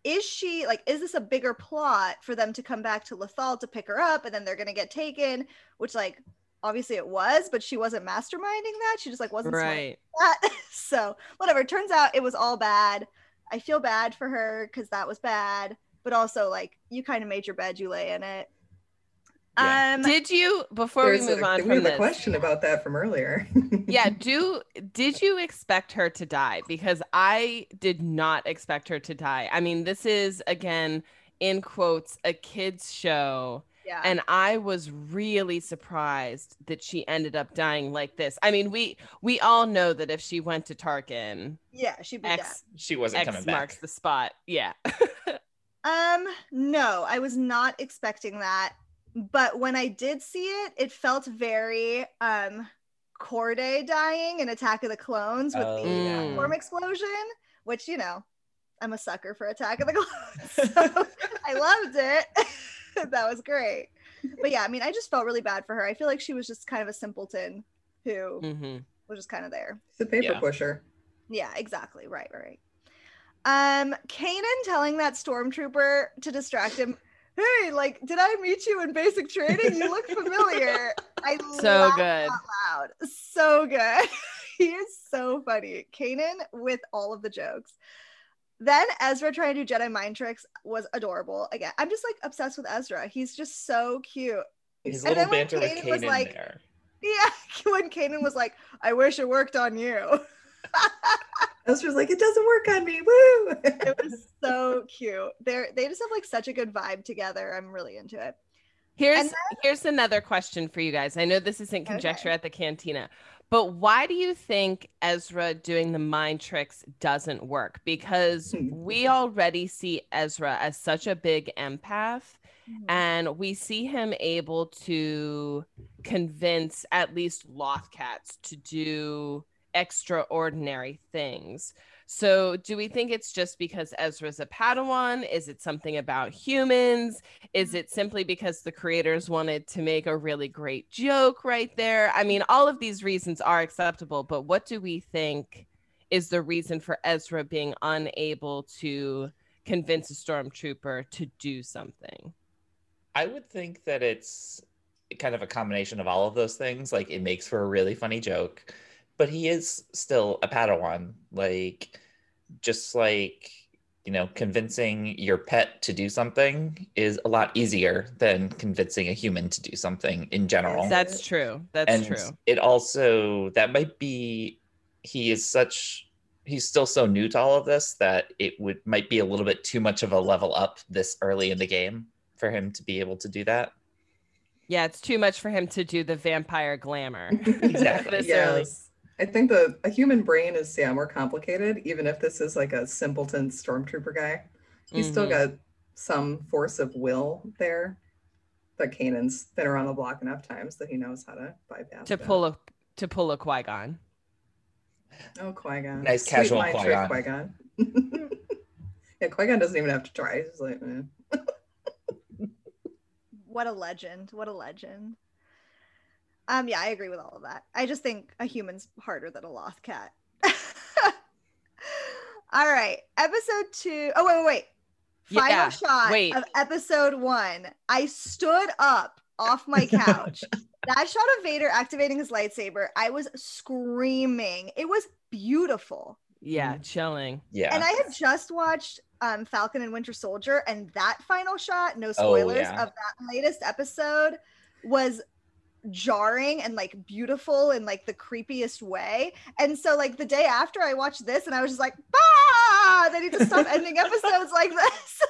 is she like is this a bigger plot for them to come back to Lothal to pick her up and then they're gonna get taken? Which like obviously it was, but she wasn't masterminding that. She just like wasn't Right. that. so whatever. Turns out it was all bad. I feel bad for her because that was bad, but also like you kind of made your bed, you lay in it. Yeah. Um, Did you before we move a, on we from have a question about that from earlier. yeah, do did you expect her to die? Because I did not expect her to die. I mean, this is again in quotes a kids show yeah, and I was really surprised that she ended up dying like this. I mean, we we all know that if she went to Tarkin, yeah, she'd be dead. X She wasn't coming X back. marks the spot. Yeah. Um, no, I was not expecting that. But when I did see it, it felt very um Cordé dying in Attack of the Clones with Oh, the yeah. platform explosion, which you know, I'm a sucker for Attack of the Clones. So I loved it. that was great. But yeah, I mean, I just felt really bad for her. I feel like she was just kind of a simpleton who hmm was just kind of there. The paper Yeah. pusher. Yeah, exactly. Right, right, right. Um, Kanan telling that stormtrooper to distract him. Hey, like, did I meet you in basic training? You look familiar. I So good. loud. So good. he is so funny. Kanan with all of the jokes. Then Ezra trying to do Jedi mind tricks was adorable. Again, I'm just like obsessed with Ezra. He's just so cute. His And little then when banter with Kanan was like- there. Yeah, when Kanan was like, "I wish it worked on you." Ezra's like, it doesn't work on me. Woo! it was so cute. They're they just have like such a good vibe together. I'm really into it. Here's And here's another question for you guys. I know this isn't conjecture Okay. at the cantina, but why do you think Ezra doing the mind tricks doesn't work? Because Hmm. we already see Ezra as such a big empath, Mm-hmm. and we see him able to convince at least Lothcats to do extraordinary things. So, do we think it's just because Ezra's a Padawan? Is it something about humans? Is mm-hmm. it simply because the creators wanted to make a really great joke right there? I mean, all of these reasons are acceptable, but what do we think is the reason for Ezra being unable to convince a stormtrooper to do something? I would think that it's kind of a combination of all of those things. Like it makes for a really funny joke, but he is still a Padawan. Like just like you know, convincing your pet to do something is a lot easier than convincing a human to do something in general. That's true. That's and true. it also that might be he is such he's still so new to all of this that it would might be a little bit too much of a level up this early in the game for him to be able to do that. Yeah, it's too much for him to do the vampire glamour. Exactly. This early. yes. I think the a human brain is yeah more complicated. Even if this is like a simpleton stormtrooper guy, he's still Mhm. got some force of will there. But Kanan's been around the block enough times that he knows how to bypass to that. pull a to pull a Qui Gon. Oh, Qui Gon. Nice casual Qui-Gon. Qui Gon. yeah, Qui Gon doesn't even have to try. He's like, eh. What a legend. What a legend. Um, yeah, I agree with all of that. I just think a human's harder than a loth cat. all right. Episode two. Oh, wait, wait, wait. Final Yeah, shot wait. of episode one. I stood up off my couch. that shot of Vader activating his lightsaber, I was screaming. It was beautiful. Yeah, chilling. Yeah. And I had just watched um, Falcon and Winter Soldier, and that final shot, no Oh, spoilers, yeah. of that latest episode was jarring and like beautiful in like the creepiest way. And so like the day after I watched this and I was just like, bah, they need to stop ending episodes like this.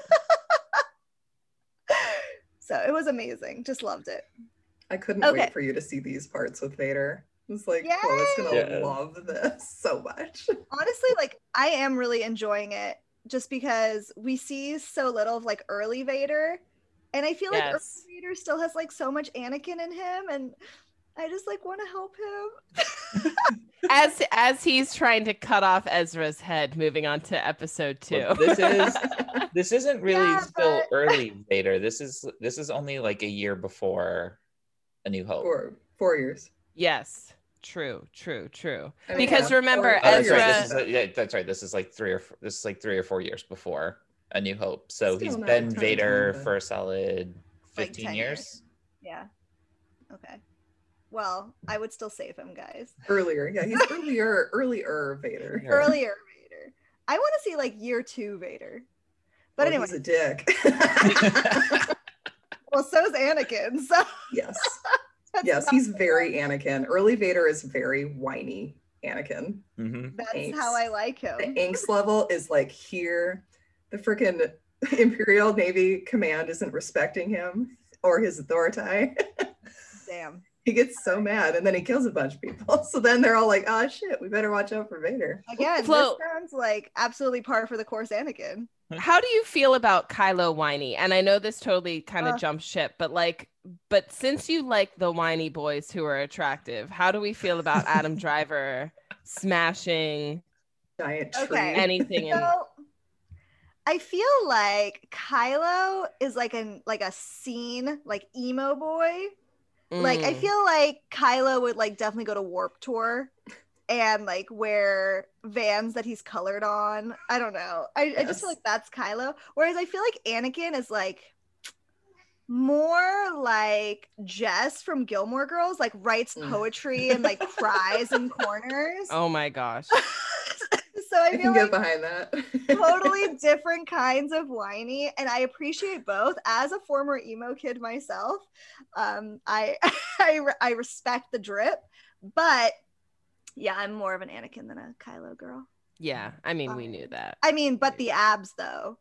so it was amazing. Just loved it. I couldn't Okay. wait for you to see these parts with Vader. I was like, oh, it's gonna Yeah. love this so much. honestly like i am really enjoying it just because we see so little of like early vader and i feel like Yes. early vader still has like so much anakin in him and i just like want to help him As as he's trying to cut off Ezra's head, moving on to episode two. Well, this is this isn't really Yeah, still but- early Vader. This is this is only like a year before A New Hope. Four four years. yes, true, true, true. I mean, Because yeah, remember, four- Oh, that's four right. Ezra- This is uh, yeah, that's right. This is like three or f- this is like three or four years before A New Hope. So Still he's not a been Vader time, for a solid fifteen 10 years. yeah okay well i would still save him guys earlier. Yeah, he's earlier, earlier Vader. Yeah. earlier vader i want to see like year two vader but Well, anyway he's a dick. well so's anakin so yes, yes, he's very Anakin. Early Vader is very whiny Anakin. hmm that's Thanks. how i like him The angst level is like here. The freaking Imperial Navy command isn't respecting him or his authority. damn he gets so mad and then he kills a bunch of people. So then they're all like, oh shit, we better watch out for Vader. Again, Flo- this sounds like absolutely par for the course, Anakin. How do you feel about Kylo whiny? And I know this totally kind of Ugh. jumps ship, but like, but since you like the whiny boys who are attractive, how do we feel about Adam Driver smashing Giant tree. Okay. anything? In- So I feel like Kylo is like an like a scene like emo boy. Like I Mm. feel like Kylo would like definitely go to Warped Tour and like wear vans that he's colored on. I don't know. I, I just feel like that's Kylo. Whereas I feel like Anakin is like more like Jess from Gilmore Girls, like writes Mm. poetry and like cries in corners. Oh my gosh. so I I feel can like get behind that. totally different kinds of whiny and i appreciate both. As a former emo kid myself um i i, I respect the drip but yeah i'm more of an anakin than a kylo girl. Yeah, I mean, we knew that. i mean but the abs though.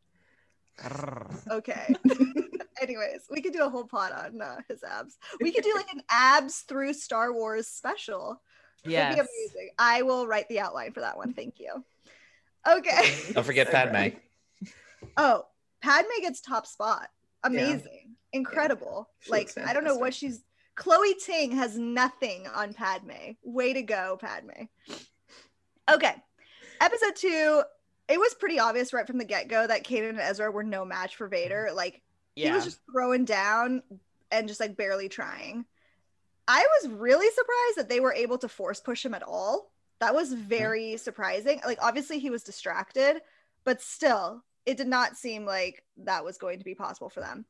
Okay. Anyways we could do a whole pod on uh, his abs. We could do like an abs through star wars special. Be amazing. I will write the outline for that one. Thank you okay Don't forget Padme. Oh, Padme gets top spot. Amazing. Incredible. She like I don't know what she's Chloe Ting has nothing on Padme. Way to go, Padme. Okay. episode two, it was pretty obvious right from the get go that Kanan and Ezra were no match for Vader. Mm-hmm. Like he was just throwing down and just like barely trying. I was really surprised that they were able to force push him at all. That was mm-hmm. very surprising. Like obviously he was distracted, but still, it did not seem like that was going to be possible for them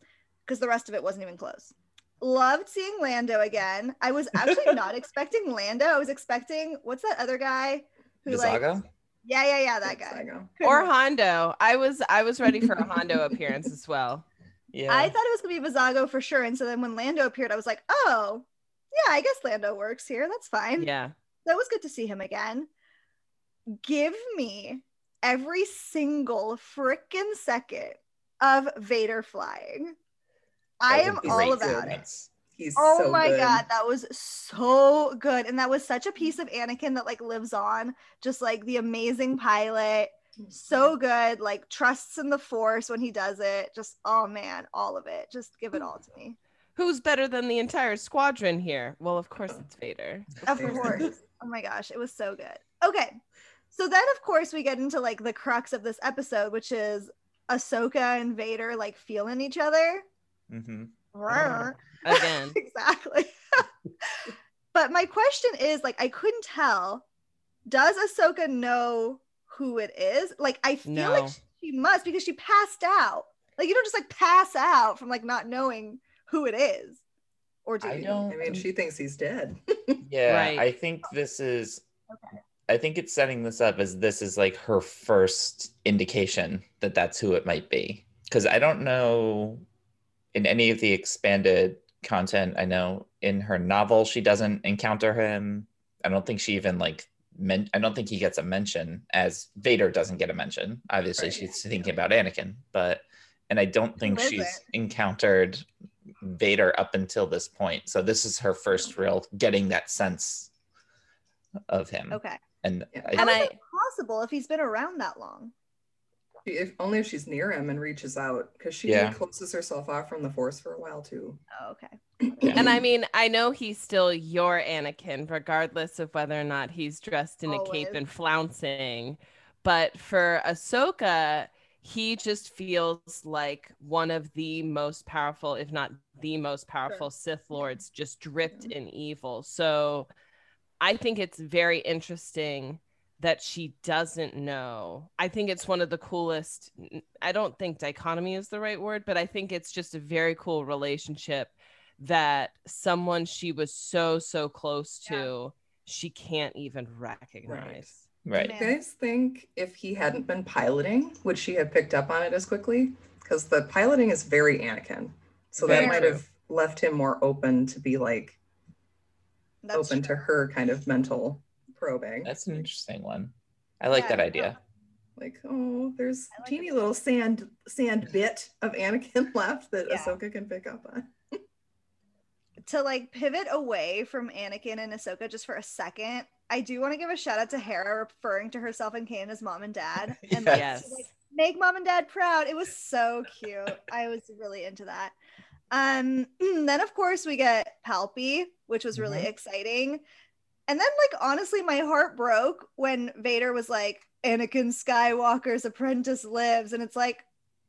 because the rest of it wasn't even close. Loved seeing Lando again. I was actually not expecting Lando. I was expecting what's that other guy who like yeah, yeah, yeah, that guy. Or Hondo. I was I was ready for a Hondo appearance as well. Yeah. I thought it was gonna be Vizago for sure. And so then when Lando appeared, I was like, oh, yeah, I guess Lando works here. That's fine. Yeah. That was good to see him again. Give me every single frickin' second of Vader flying. I am all great about it. He's Oh so my good. god, that was so good. And that was such a piece of Anakin that like lives on, just like the amazing pilot. So mm-hmm. good, like trusts in the force when he does it. Just oh man, all of it. Just give it all to me. Who's better than the entire squadron here? Well, of course it's Vader. Of course. Oh my gosh, it was so good. Okay. So then of course we get into like the crux of this episode, which is Ahsoka and Vader like feeling each other. Mm-hmm. Rawr. Again. exactly. but my question is like I couldn't tell. Does Ahsoka know who it is? Like I feel No. like she must because she passed out. Like you don't just like pass out from like not knowing who it is. Or do I you? don't. I mean, she thinks he's dead. Yeah, Right. I think this is. Okay. I think it's setting this up as this is like her first indication that that's who it might be. Because I don't know in any of the expanded content. I know in her novel she doesn't encounter him. I don't think she even like. Men- I don't think he gets a mention as Vader doesn't get a mention. Obviously, Right. she's thinking about Anakin, but and I don't think she's it? encountered Vader up until this point. So this is her first real getting that sense of him. Okay. And Yeah. I, And is I- it possible if he's been around that long? if only if she's near him and reaches out, because she Yeah. closes herself off from the force for a while too. Oh, okay. Yeah. And I mean, I know he's still your Anakin, regardless of whether or not he's dressed in a cape and flouncing. But for Ahsoka, he just feels like one of the most powerful, if not the most powerful Sith Lords, just dripped in evil. So I think it's very interesting that she doesn't know. I think it's one of the coolest. I don't think dichotomy is the right word, but I think it's just a very cool relationship that someone she was so so close to she can't even recognize. right. Do you guys think if he hadn't been piloting, would she have picked up on it as quickly? Because the piloting is very Anakin. So Very that might have left him more open to be like That's open true. to her kind of mental probing. That's an interesting one. I like Yeah, that idea. like, oh, there's I like teeny it. little sand sand bit of Anakin left that Yeah. Ahsoka can pick up on. To like pivot away from Anakin and Ahsoka just for a second, I do want to give a shout out to Hera referring to herself and Kanan as mom and dad. And like, Yes. like, make mom and dad proud. It was so cute. I was really into that. Um, then of course we get Palpy, which was really Mhm. exciting. And then like honestly, my heart broke when Vader was like, Anakin Skywalker's apprentice lives. And it's like,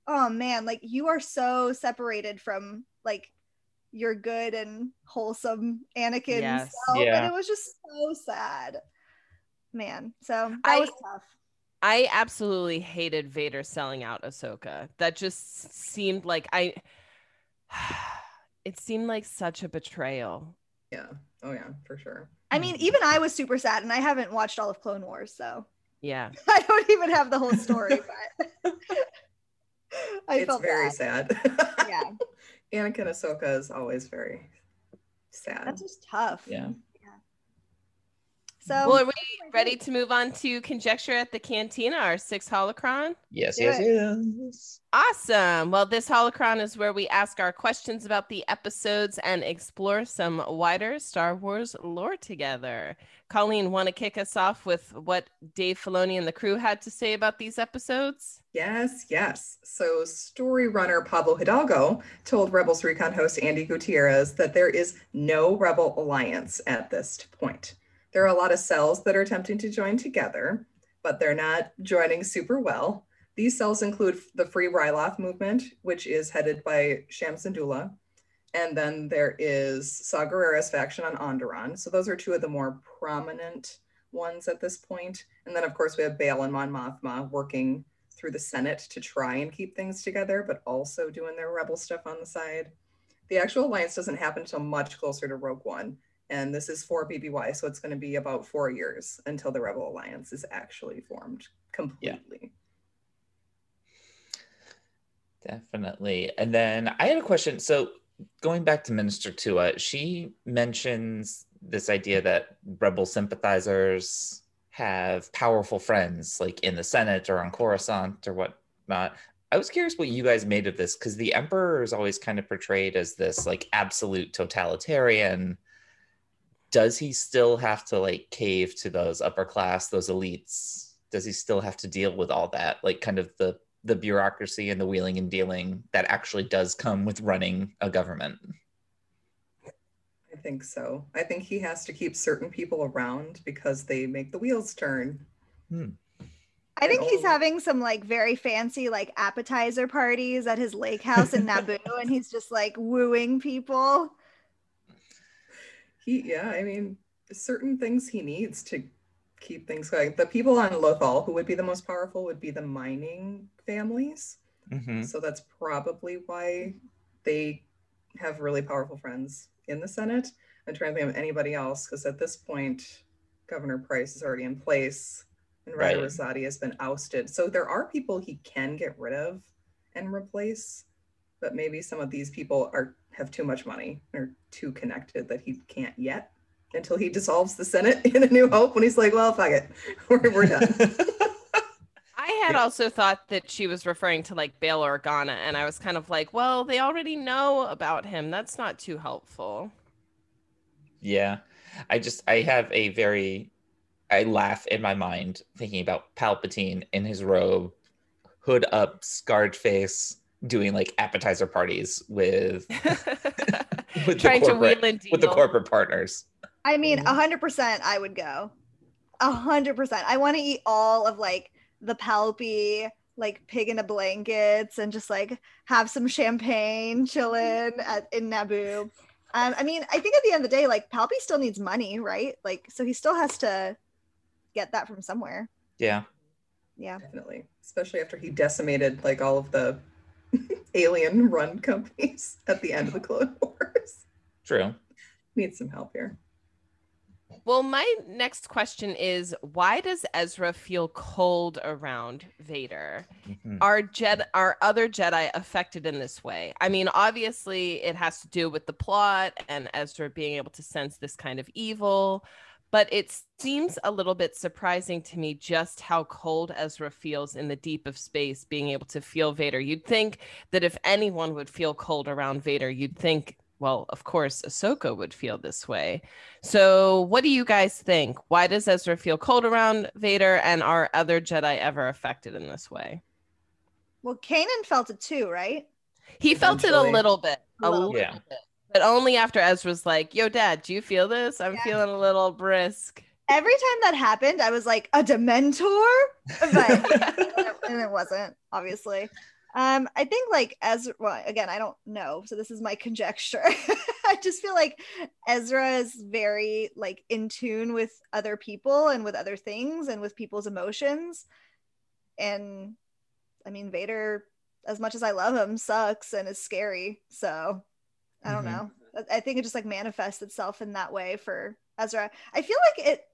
oh man, like you are so separated from like your good and wholesome Anakin Yes. self. Yeah. And it was just so sad. Man. So that I- was tough. I absolutely hated Vader selling out Ahsoka. That just seemed like I it seemed like such a betrayal. Yeah. Oh yeah, for sure. I mean, even I was super sad, and I haven't watched all of Clone Wars, so Yeah. I don't even have the whole story, but I it's felt very bad. sad. Yeah, Anakin Ahsoka is always very sad. that's just tough. Yeah. So, Well, are we ready to move on to conjecture at the cantina, our sixth holocron? Yes, yes, yes. Awesome. Well, this holocron is where we ask our questions about the episodes and explore some wider Star Wars lore together. Colleen, want to kick us off with what Dave Filoni and the crew had to say about these episodes? Yes, yes. So, story runner Pablo Hidalgo told Rebels Recon host Andi Gutierrez that there is no Rebel alliance at this point. There are a lot of cells that are attempting to join together, but they're not joining super well. These cells include the Free Ryloth movement, which is headed by Cham Syndulla. And then there is Saw Gerrera's faction on Onderon. So those are two of the more prominent ones at this point. And then, of course, we have Bail and Mon Mothma working through the Senate to try and keep things together, but also doing their rebel stuff on the side. The actual alliance doesn't happen until much closer to Rogue One. And this is for BBY, so it's going to be about four years until the Rebel Alliance is actually formed completely. Yeah. Definitely. And then I had a question. So going back to Minister Tua, she mentions this idea that rebel sympathizers have powerful friends like in the Senate or on Coruscant or whatnot. I was curious what you guys made of this because the Emperor is always kind of portrayed as this like absolute totalitarian. Does he still have to like cave to those upper class, those elites? Does he still have to deal with all that, like kind of the the bureaucracy and the wheeling and dealing that actually does come with running a government? I think so. I think he has to keep certain people around because they make the wheels turn. Hmm. I think he's Oh. having some like very fancy like appetizer parties at his lake house in Naboo, and he's just like wooing people. He, yeah, I mean, certain things he needs to keep things going. The people on Lothal who would be the most powerful would be the mining families. Mhm. So that's probably why they have really powerful friends in the Senate. I'm trying to think of anybody else because at this point, Governor Price is already in place and Ryder Right. Azadi has been ousted. So there are people he can get rid of and replace, but maybe some of these people are have too much money or too connected that he can't yet until he dissolves the Senate in A New Hope when he's like, well, fuck it, we're, we're done. I had also thought that she was referring to like Bail Organa, and I was kind of like, well, they already know about him. That's not too helpful. Yeah. I just I have a very I laugh in my mind thinking about Palpatine in his robe, hood up, scarred face, doing like appetizer parties with with Trying the to corporate, wheel deal. with the corporate partners. I mean, Mhm. a hundred percent, I would go. A hundred percent. I want to eat all of like the palpy, like pig in the blankets, and just like have some champagne, chilling at in Naboo. Um, I mean, I think at the end of the day, like Palpy still needs money, right? Like, so he still has to get that from somewhere. Yeah. Yeah. Definitely, especially after he decimated like all of the alien run companies at the end of the Clone Wars. True. Need some help here. Well, my next question is why does Ezra feel cold around Vader? Mhm. Are Jedi are other Jedi affected in this way? I mean, obviously it has to do with the plot and Ezra being able to sense this kind of evil, but it seems a little bit surprising to me just how cold Ezra feels in the deep of space being able to feel Vader. You'd think that if anyone would feel cold around Vader, you'd think well, of course, Ahsoka would feel this way. So, what do you guys think? Why does Ezra feel cold around Vader, and are other Jedi ever affected in this way? Well, Kanan felt it too, right? He felt it a little bit, a A little little Yeah. bit, but only after Ezra's like, "Yo, Dad, do you feel this? I'm Yeah. feeling a little brisk." Every time that happened, I was like, a Dementor? But and it wasn't, obviously. Um, I think like Ezra, well, again, I don't know, so this is my conjecture. I just feel like Ezra is very like in tune with other people and with other things and with people's emotions. And I mean, Vader, as much as I love him, sucks and is scary. So I don't Mhm. know. I- I think it just like manifests itself in that way for Ezra. I feel like it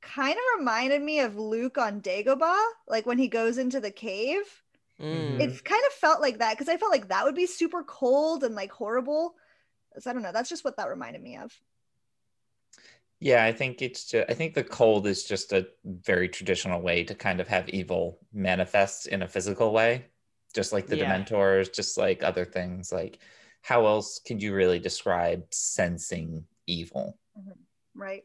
kind of reminded me of Luke on Dagobah, like when he goes into the cave. Mm. It kind of felt like that because I felt like that would be super cold and like horrible. So I don't know. That's just what that reminded me of. Yeah, I think it's just, I think the cold is just a very traditional way to kind of have evil manifest in a physical way, just like the Yeah. Dementors, just like other things. Like, how else could you really describe sensing evil? Right.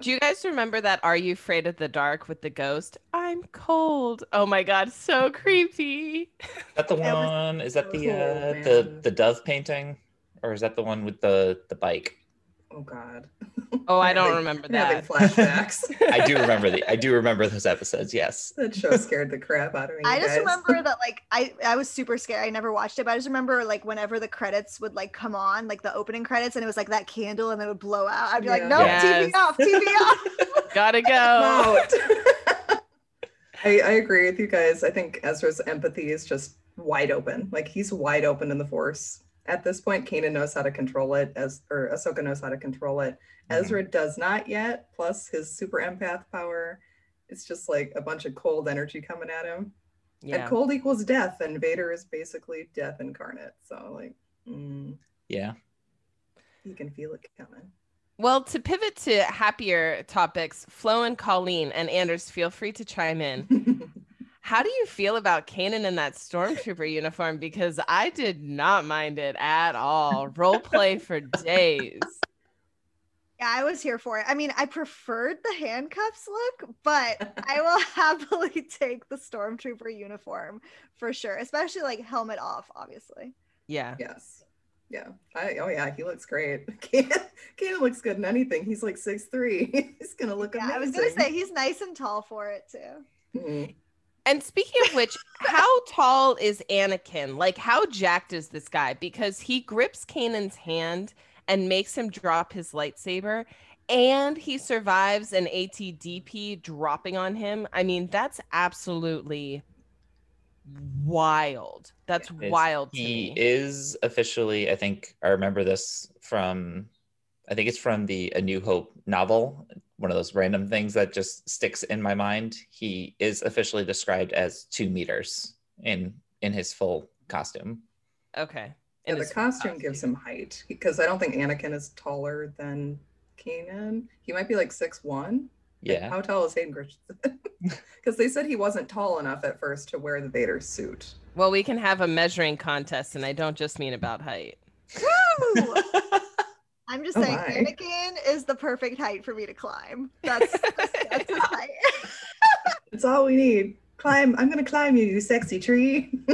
Do you guys remember that Are You Afraid of the Dark with the ghost? I'm cold. Oh my god, so creepy. Is that the That was- one? Is that the uh, the the dove painting, or is that the one with the the bike? Oh God. Oh, I don't Having- remember having that. flashbacks. I do remember the I do remember those episodes. Yes. that show scared the crap out of me. I just guys. remember that like I I was super scared. I never watched it, but I just remember like whenever the credits would like come on, like the opening credits, and it was like that candle, and it would blow out. I'd be like, Yeah. no, Yes. TV off, TV off. Gotta go. out. I, I agree with you guys. I think Ezra's empathy is just wide open. Like he's wide open in the force. At this point, Kanan knows how to control it, as or Ahsoka knows how to control it. Mhm. Ezra does not yet, plus his super empath power. It's just like a bunch of cold energy coming at him. Yeah. And cold equals death, and Vader is basically death incarnate. So like mm, Yeah. you can feel it coming. Well, to pivot to happier topics, Flo and Colleen and Anders, feel free to chime in. How do you feel about Kanan in that stormtrooper uniform? Because I did not mind it at all. Role play for days. Yeah, I was here for it. I mean, I preferred the handcuffs look, but I will happily take the stormtrooper uniform for sure, especially like helmet off, obviously. Yeah. Yes. Yeah. I, oh yeah, he looks great. Kanan, Kanan looks good in anything. He's like six three. He's gonna look Yeah, amazing. I was gonna say he's nice and tall for it too. Mhm. And speaking of which, how tall is Anakin? Like, how jacked is this guy? Because he grips Kanan's hand and makes him drop his lightsaber, and he survives an AT-DP dropping on him. I mean, that's absolutely wild. That's wild to He me. is officially, I think I remember this from I think it's from the A New Hope novel, one of those random things that just sticks in my mind. He is officially described as two meters in in his full costume. okay. Yeah, the his costume gives him height because I don't think Anakin is taller than Kanan. He might be like six one. Yeah. How tall is Hayden Christensen? Because they said he wasn't tall enough at first to wear the Vader suit. Well, we can have a measuring contest, and I don't just mean about height. Woo! I'm just Oh saying, my. Anakin is the perfect height for me to climb. That's that's, that's his height. It's all we need. Climb. I'm gonna climb you, you sexy tree.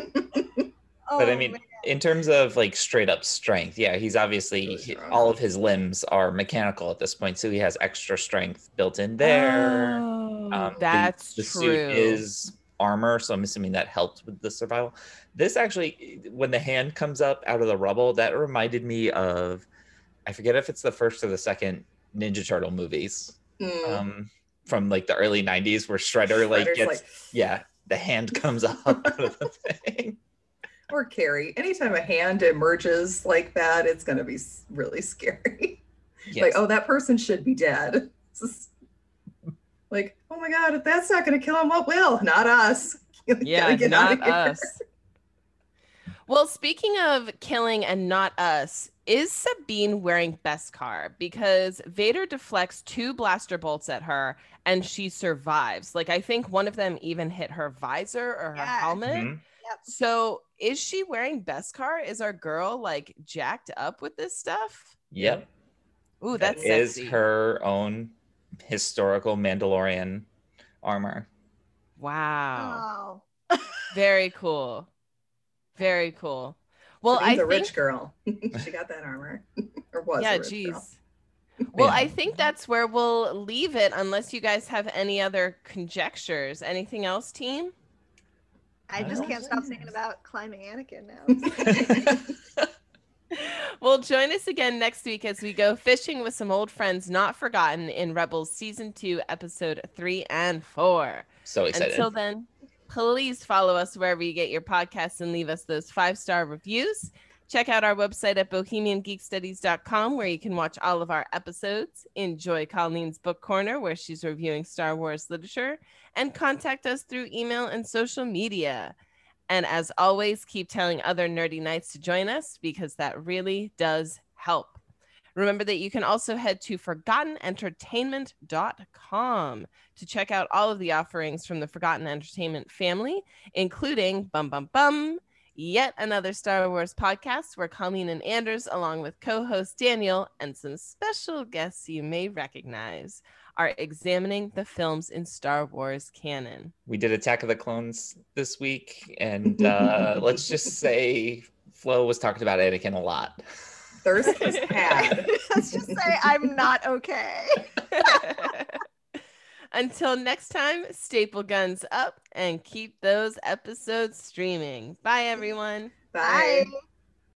But I Oh, mean, man. in terms of like straight up strength, yeah, he's obviously Really he- all of his limbs are mechanical at this point, so he has extra strength built in there. Oh, Um, the- that's the, true. suit is armor, so I'm assuming that helped with the survival. This actually, when the hand comes up out of the rubble, that reminded me of, I forget if it's the first or the second Ninja Turtle movies Mm. um, from like the early '90s, where Shredder like Shredder's gets, like- yeah, the hand comes up out of the thing. or Carrie. Anytime a hand emerges like that, it's gonna be really scary. Yes. Like, oh, that person should be dead. Just- like, oh my god, if that's not gonna kill him, what will? Not us. You yeah, not us. Well, speaking of killing and not us, is Sabine wearing Beskar? Because Vader deflects two blaster bolts at her and she survives. Like, I think one of them even hit her visor or her Yeah. helmet. Mhm. So, is she wearing Beskar? Is our girl like jacked up with this stuff? Yep. Ooh, That that's her own historical Mandalorian armor. Wow. Oh. Very cool. Very cool. Well, Sabine's I a think rich girl. she got that armor, or was yeah, a rich geez. girl. Well, Yeah. I think that's where we'll leave it unless you guys have any other conjectures. Anything else, team? I just Oh, can't stop thinking about climbing Anakin now. well, join us again next week as we go fishing with some old friends not forgotten in Rebels Season 2, Episode 3 and 4. So excited. Until then, please follow us wherever you get your podcasts and leave us those five star reviews. Check out our website at bohemiangeekstudies.com where you can watch all of our episodes, enjoy Colleen's Book Corner where she's reviewing Star Wars literature, and contact us through email and social media. And as always, keep telling other nerdy knights to join us because that really does help. Remember that you can also head to forgottenentertainment.com to check out all of the offerings from the Forgotten Entertainment family, including Bum Bum Bum, yet another Star Wars podcast where Colleen and Anders, along with co host Daniel and some special guests you may recognize, are examining the films in Star Wars canon. we did Attack of the Clones this week, and uh, let's just say Flo was talking about Anakin a lot. Thirst was had. Let's just say I I'm not okay. Until next time, staple guns up and keep those episodes streaming. Bye, everyone. Bye. Bye.